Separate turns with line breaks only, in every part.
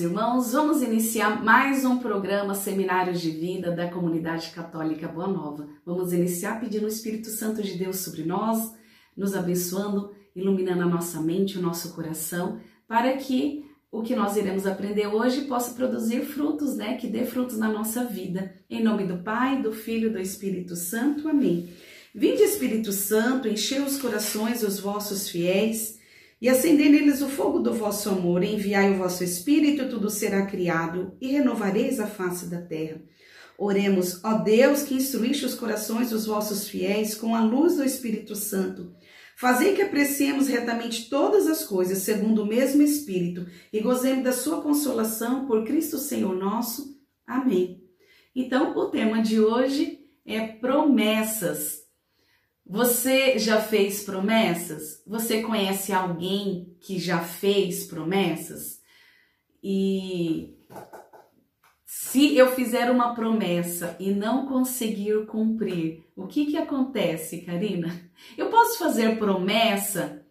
irmãos, vamos iniciar mais um programa Seminários de Vida da Comunidade Católica Boa Nova. Vamos iniciar pedindo o Espírito Santo de Deus sobre nós, nos abençoando, iluminando a nossa mente, o nosso coração, para que o que nós iremos aprender hoje possa produzir frutos, né? Que dê frutos na nossa vida. Em nome do Pai, do Filho e do Espírito Santo. Amém. Vinde, Espírito Santo, enchei os corações dos vossos fiéis e acendei neles o fogo do vosso amor, enviai o vosso Espírito, tudo será criado, e renovareis a face da terra. Oremos, ó Deus, que instruíste os corações dos vossos fiéis com a luz do Espírito Santo. Fazei que apreciemos retamente todas as coisas, segundo o mesmo Espírito, e gozemos da sua consolação por Cristo Senhor nosso. Amém. Então, o tema de hoje é promessas. Você já fez promessas? Você conhece alguém que já fez promessas? E se eu fizer uma promessa e não conseguir cumprir, o que que acontece, Karina? Eu posso fazer promessa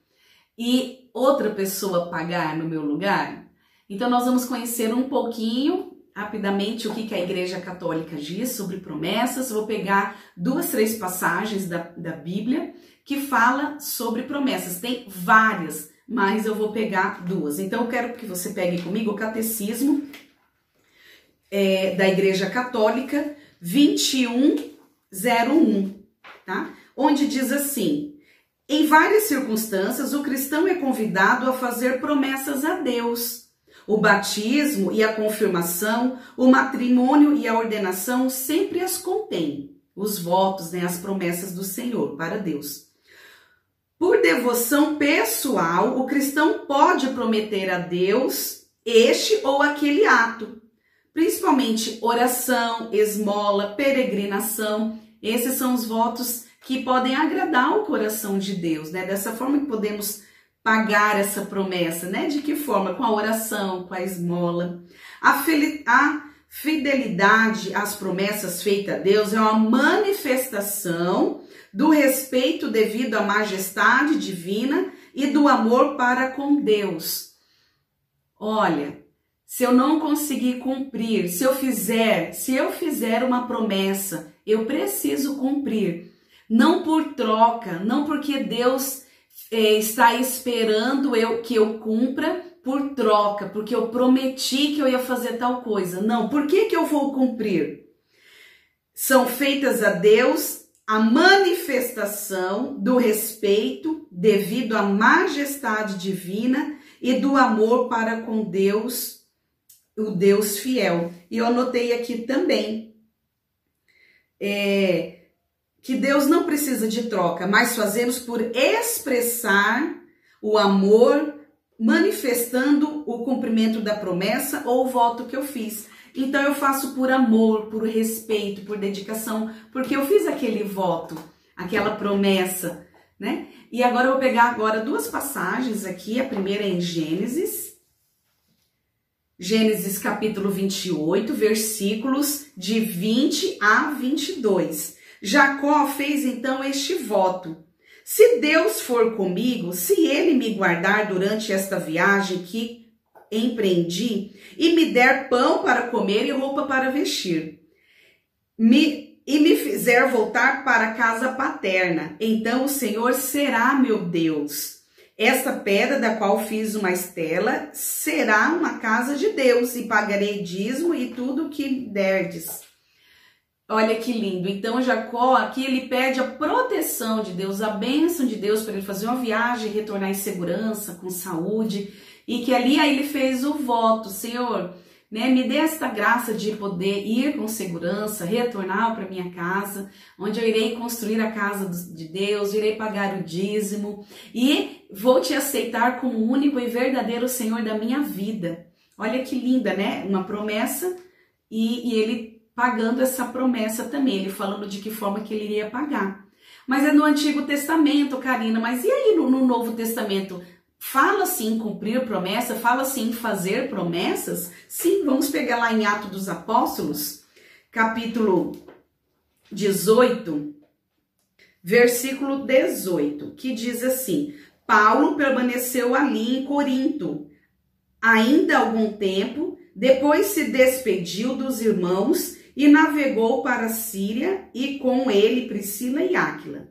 e outra pessoa pagar no meu lugar? Então nós vamos conhecer um pouquinho rapidamente o que, que a Igreja Católica diz sobre promessas. Vou pegar duas, três passagens da, da Bíblia que fala sobre promessas. Tem várias, mas eu vou pegar duas. Então eu quero que você pegue comigo o Catecismo é, da Igreja Católica 2101, tá? Onde diz assim: em várias circunstâncias, o cristão é convidado a fazer promessas a Deus o batismo e a confirmação, o matrimônio e a ordenação sempre as contêm, os votos, né, as promessas do Senhor para Deus. Por devoção pessoal, o cristão pode prometer a Deus este ou aquele ato, principalmente oração, esmola, peregrinação. Esses são os votos que podem agradar o coração de Deus, né? Dessa forma que podemos pagar essa promessa, né? De que forma? Com a oração, com a esmola. A, a fidelidade às promessas feitas a Deus é uma manifestação do respeito devido à majestade divina e do amor para com Deus. Olha, se eu não conseguir cumprir, se eu fizer, se eu fizer uma promessa, eu preciso cumprir. Não por troca, não porque Deus é, está esperando eu que eu cumpra por troca, porque eu prometi que eu ia fazer tal coisa. Não, por que, que eu vou cumprir? São feitas a Deus a manifestação do respeito devido à majestade divina e do amor para com Deus, o Deus fiel. E eu anotei aqui também. É, que Deus não precisa de troca, mas fazemos por expressar o amor, manifestando o cumprimento da promessa ou o voto que eu fiz. Então eu faço por amor, por respeito, por dedicação, porque eu fiz aquele voto, aquela promessa, né? E agora eu vou pegar agora duas passagens aqui, a primeira é em Gênesis, Gênesis capítulo 28, versículos de 20 a 22. Jacó fez então este voto: Se Deus for comigo, se ele me guardar durante esta viagem que empreendi e me der pão para comer e roupa para vestir, me, e me fizer voltar para a casa paterna, então o Senhor será meu Deus. Esta pedra da qual fiz uma estela será uma casa de Deus, e pagarei dízimo e tudo que derdes. Olha que lindo. Então, Jacó aqui ele pede a proteção de Deus, a bênção de Deus para ele fazer uma viagem, retornar em segurança, com saúde, e que ali aí ele fez o voto, Senhor, né, me dê esta graça de poder ir com segurança, retornar para minha casa, onde eu irei construir a casa de Deus, irei pagar o dízimo e vou te aceitar como único e verdadeiro Senhor da minha vida. Olha que linda, né? Uma promessa e, e ele pagando essa promessa também, ele falando de que forma que ele iria pagar. Mas é no Antigo Testamento, Karina, mas e aí no, no Novo Testamento? Fala-se em cumprir promessa, fala-se em fazer promessas? Sim, vamos pegar lá em Atos dos Apóstolos, capítulo 18, versículo 18, que diz assim: Paulo permaneceu ali em Corinto ainda algum tempo Depois se despediu dos irmãos e navegou para a Síria e com ele Priscila e Áquila.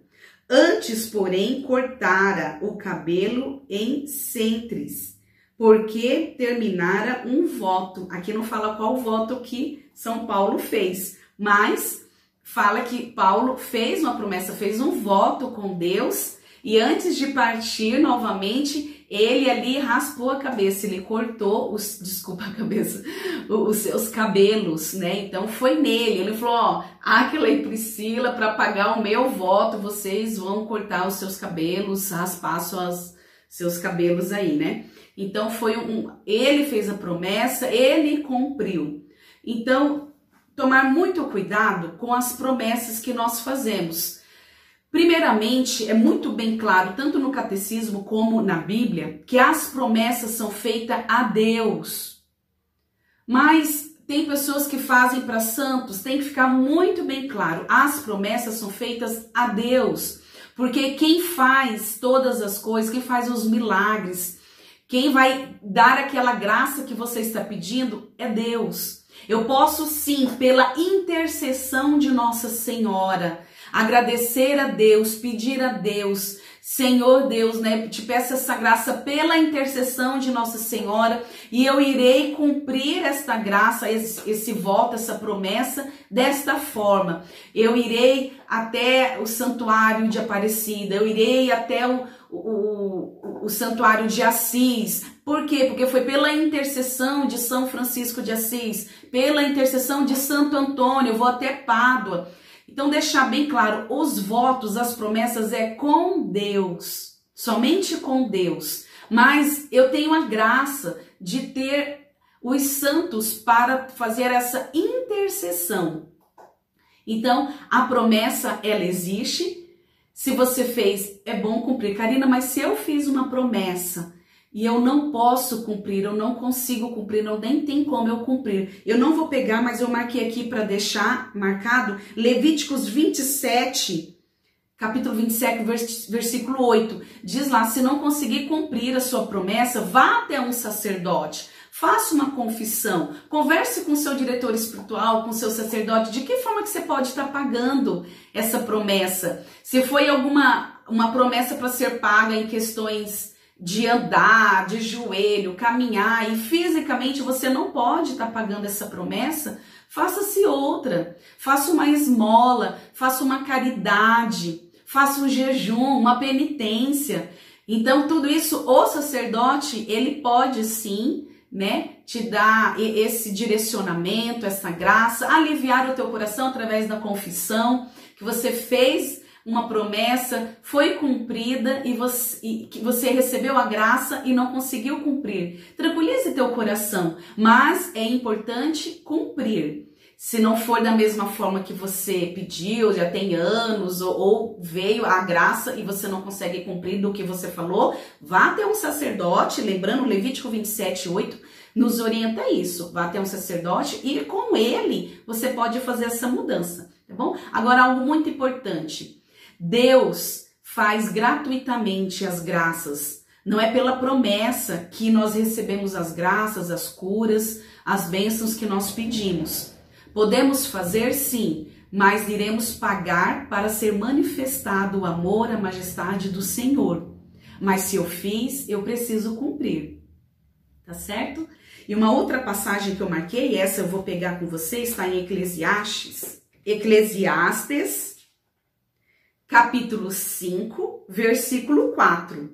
Antes, porém, cortara o cabelo em centres, porque terminara um voto. Aqui não fala qual voto que São Paulo fez, mas fala que Paulo fez uma promessa, fez um voto com Deus e antes de partir novamente, ele ali raspou a cabeça, ele cortou os, desculpa a cabeça, os seus cabelos, né? Então foi nele. Ele falou: Ó, Aquila e Priscila, para pagar o meu voto, vocês vão cortar os seus cabelos, raspar suas, seus cabelos aí, né? Então foi um. Ele fez a promessa, ele cumpriu. Então, tomar muito cuidado com as promessas que nós fazemos Primeiramente, é muito bem claro, tanto no catecismo como na Bíblia, que as promessas são feitas a Deus. Mas tem pessoas que fazem para santos, tem que ficar muito bem claro, as promessas são feitas a Deus. Porque quem faz todas as coisas, quem faz os milagres, quem vai dar aquela graça que você está pedindo é Deus. Eu posso sim, pela intercessão de Nossa Senhora, agradecer a Deus, pedir a Deus, Senhor Deus, né? Te peço essa graça pela intercessão de Nossa Senhora e eu irei cumprir esta graça, esse, esse voto, essa promessa desta forma. Eu irei até o santuário de Aparecida, eu irei até o, o, o, santuário de Assis. Por quê? Porque foi pela intercessão de São Francisco de Assis, pela intercessão de Santo Antônio, eu vou até Pádua. Então, deixar bem claro: os votos, as promessas é com Deus, somente com Deus. Mas eu tenho a graça de ter os santos para fazer essa intercessão. Então, a promessa, ela existe. Se você fez, é bom cumprir. Karina, mas se eu fiz uma promessa e eu não posso cumprir, eu não consigo cumprir, não nem tem como eu cumprir. Eu não vou pegar, mas eu marquei aqui para deixar marcado Levíticos 27, capítulo 27, versículo 8. Diz lá: se não conseguir cumprir a sua promessa, vá até um sacerdote. Faça uma confissão, converse com seu diretor espiritual, com seu sacerdote, de que forma que você pode estar pagando essa promessa. Se foi alguma uma promessa para ser paga em questões de andar, de joelho, caminhar e fisicamente você não pode estar tá pagando essa promessa, faça-se outra. Faça uma esmola, faça uma caridade, faça um jejum, uma penitência. Então tudo isso o sacerdote, ele pode sim, né, te dar esse direcionamento, essa graça, aliviar o teu coração através da confissão que você fez uma promessa foi cumprida e você, e que você recebeu a graça e não conseguiu cumprir. Tranquilize teu coração, mas é importante cumprir. Se não for da mesma forma que você pediu, já tem anos, ou, ou veio a graça e você não consegue cumprir do que você falou, vá até um sacerdote, lembrando Levítico 27, 8, nos orienta isso. Vá até um sacerdote e com ele você pode fazer essa mudança, tá bom? Agora, algo muito importante Deus faz gratuitamente as graças. Não é pela promessa que nós recebemos as graças, as curas, as bênçãos que nós pedimos. Podemos fazer sim, mas iremos pagar para ser manifestado o amor, a majestade do Senhor. Mas se eu fiz, eu preciso cumprir. Tá certo? E uma outra passagem que eu marquei, essa eu vou pegar com você, está em Eclesiastes. Eclesiastes capítulo 5, versículo 4.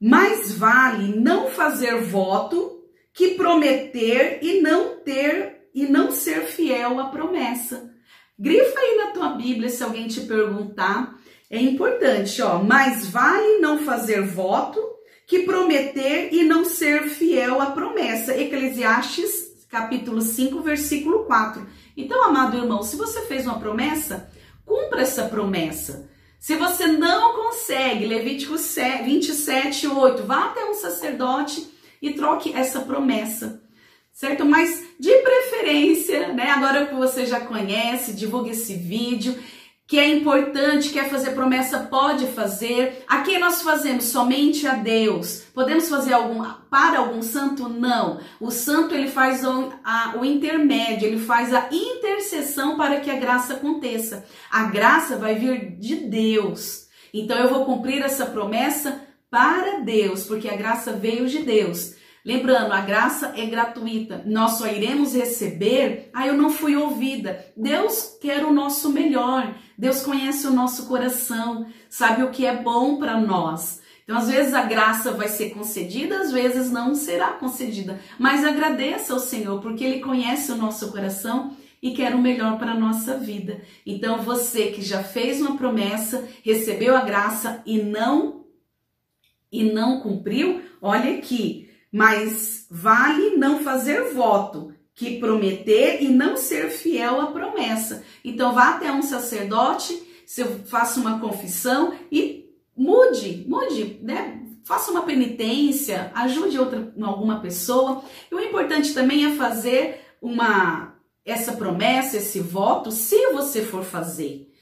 Mais vale não fazer voto que prometer e não ter e não ser fiel à promessa. Grifa aí na tua Bíblia se alguém te perguntar. É importante, ó. Mais vale não fazer voto que prometer e não ser fiel à promessa. Eclesiastes, capítulo 5, versículo 4. Então, amado irmão, se você fez uma promessa, Cumpra essa promessa. Se você não consegue, Levítico 27, 8, vá até um sacerdote e troque essa promessa, certo? Mas de preferência, né? Agora que você já conhece, divulgue esse vídeo. Que é importante, quer fazer promessa, pode fazer. A quem nós fazemos? Somente a Deus. Podemos fazer para algum santo? Não. O santo ele faz o, a, o intermédio, ele faz a intercessão para que a graça aconteça. A graça vai vir de Deus. Então eu vou cumprir essa promessa para Deus, porque a graça veio de Deus. Lembrando, a graça é gratuita. Nós só iremos receber. Ah, eu não fui ouvida. Deus quer o nosso melhor. Deus conhece o nosso coração, sabe o que é bom para nós. Então, às vezes a graça vai ser concedida, às vezes não será concedida. Mas agradeça ao Senhor, porque Ele conhece o nosso coração e quer o melhor para a nossa vida. Então, você que já fez uma promessa, recebeu a graça e não e não cumpriu, olha aqui, mas vale não fazer voto que prometer e não ser fiel à promessa. Então vá até um sacerdote, faço uma confissão e mude, mude, né? Faça uma penitência, ajude outra alguma pessoa. E o importante também é fazer uma essa promessa, esse voto, se você for fazer.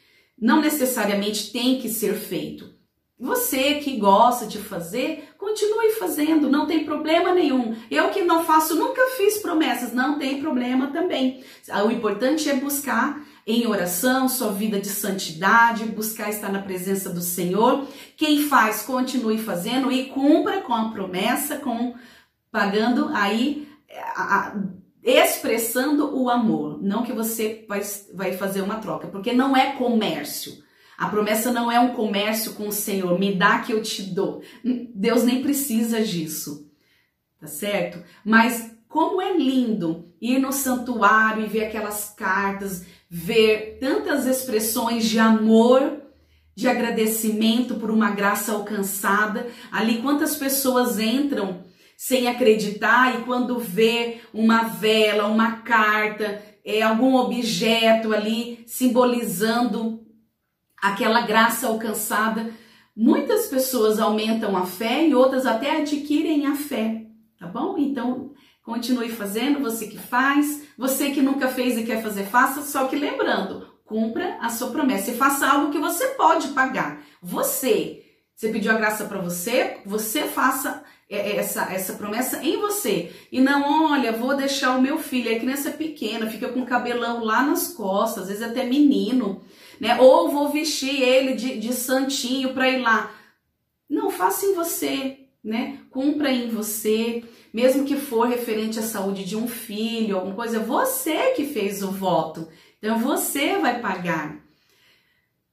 Não necessariamente tem que ser feito. Você que gosta de fazer, continue fazendo, não tem problema nenhum. Eu que não faço, nunca fiz promessas, não tem problema também. O importante é buscar em oração, sua vida de santidade, buscar estar na presença do Senhor. Quem faz, continue fazendo e cumpra com a promessa, com pagando aí a, a, expressando o amor. Não que você vai, vai fazer uma troca, porque não é comércio. A promessa não é um comércio com o Senhor, me dá que eu te dou. Deus nem precisa disso, tá certo? Mas como é lindo ir no santuário e ver aquelas cartas, ver tantas expressões de amor, de agradecimento por uma graça alcançada. Ali quantas pessoas entram sem acreditar e quando vê uma vela, uma carta, é algum objeto ali simbolizando aquela graça alcançada. Muitas pessoas aumentam a fé e outras até adquirem a fé, tá bom? Então, continue fazendo, você que faz, você que nunca fez e quer fazer, faça, só que lembrando, cumpra a sua promessa e faça algo que você pode pagar. Você, você pediu a graça para você, você faça é, é, essa, essa promessa em você. E não, olha, vou deixar o meu filho, a criança pequena, fica com o cabelão lá nas costas, às vezes até menino né? Ou vou vestir ele de, de santinho para ir lá. Não, faça em você, né? Cumpra em você, mesmo que for referente à saúde de um filho, alguma coisa, você que fez o voto. Então você vai pagar.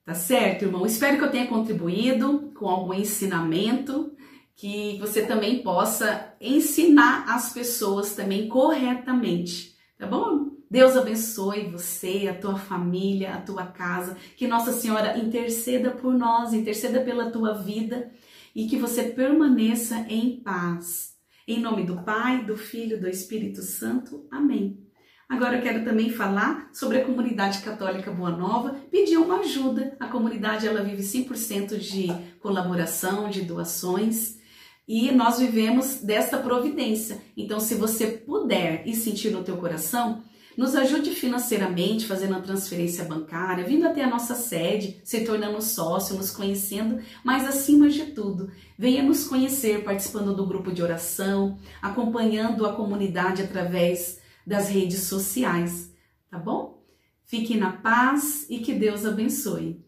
Tá certo, irmão? Espero que eu tenha contribuído com algum ensinamento, que você também possa ensinar as pessoas também corretamente, tá bom? Deus abençoe você, a tua família, a tua casa. Que Nossa Senhora interceda por nós, interceda pela tua vida e que você permaneça em paz. Em nome do Pai, do Filho, do Espírito Santo. Amém. Agora eu quero também falar sobre a comunidade católica Boa Nova, pedir uma ajuda. A comunidade ela vive 100% de colaboração, de doações, e nós vivemos desta providência. Então, se você puder e sentir no teu coração, nos ajude financeiramente, fazendo a transferência bancária, vindo até a nossa sede, se tornando sócio, nos conhecendo, mas acima de tudo, venha nos conhecer participando do grupo de oração, acompanhando a comunidade através das redes sociais, tá bom? Fique na paz e que Deus abençoe.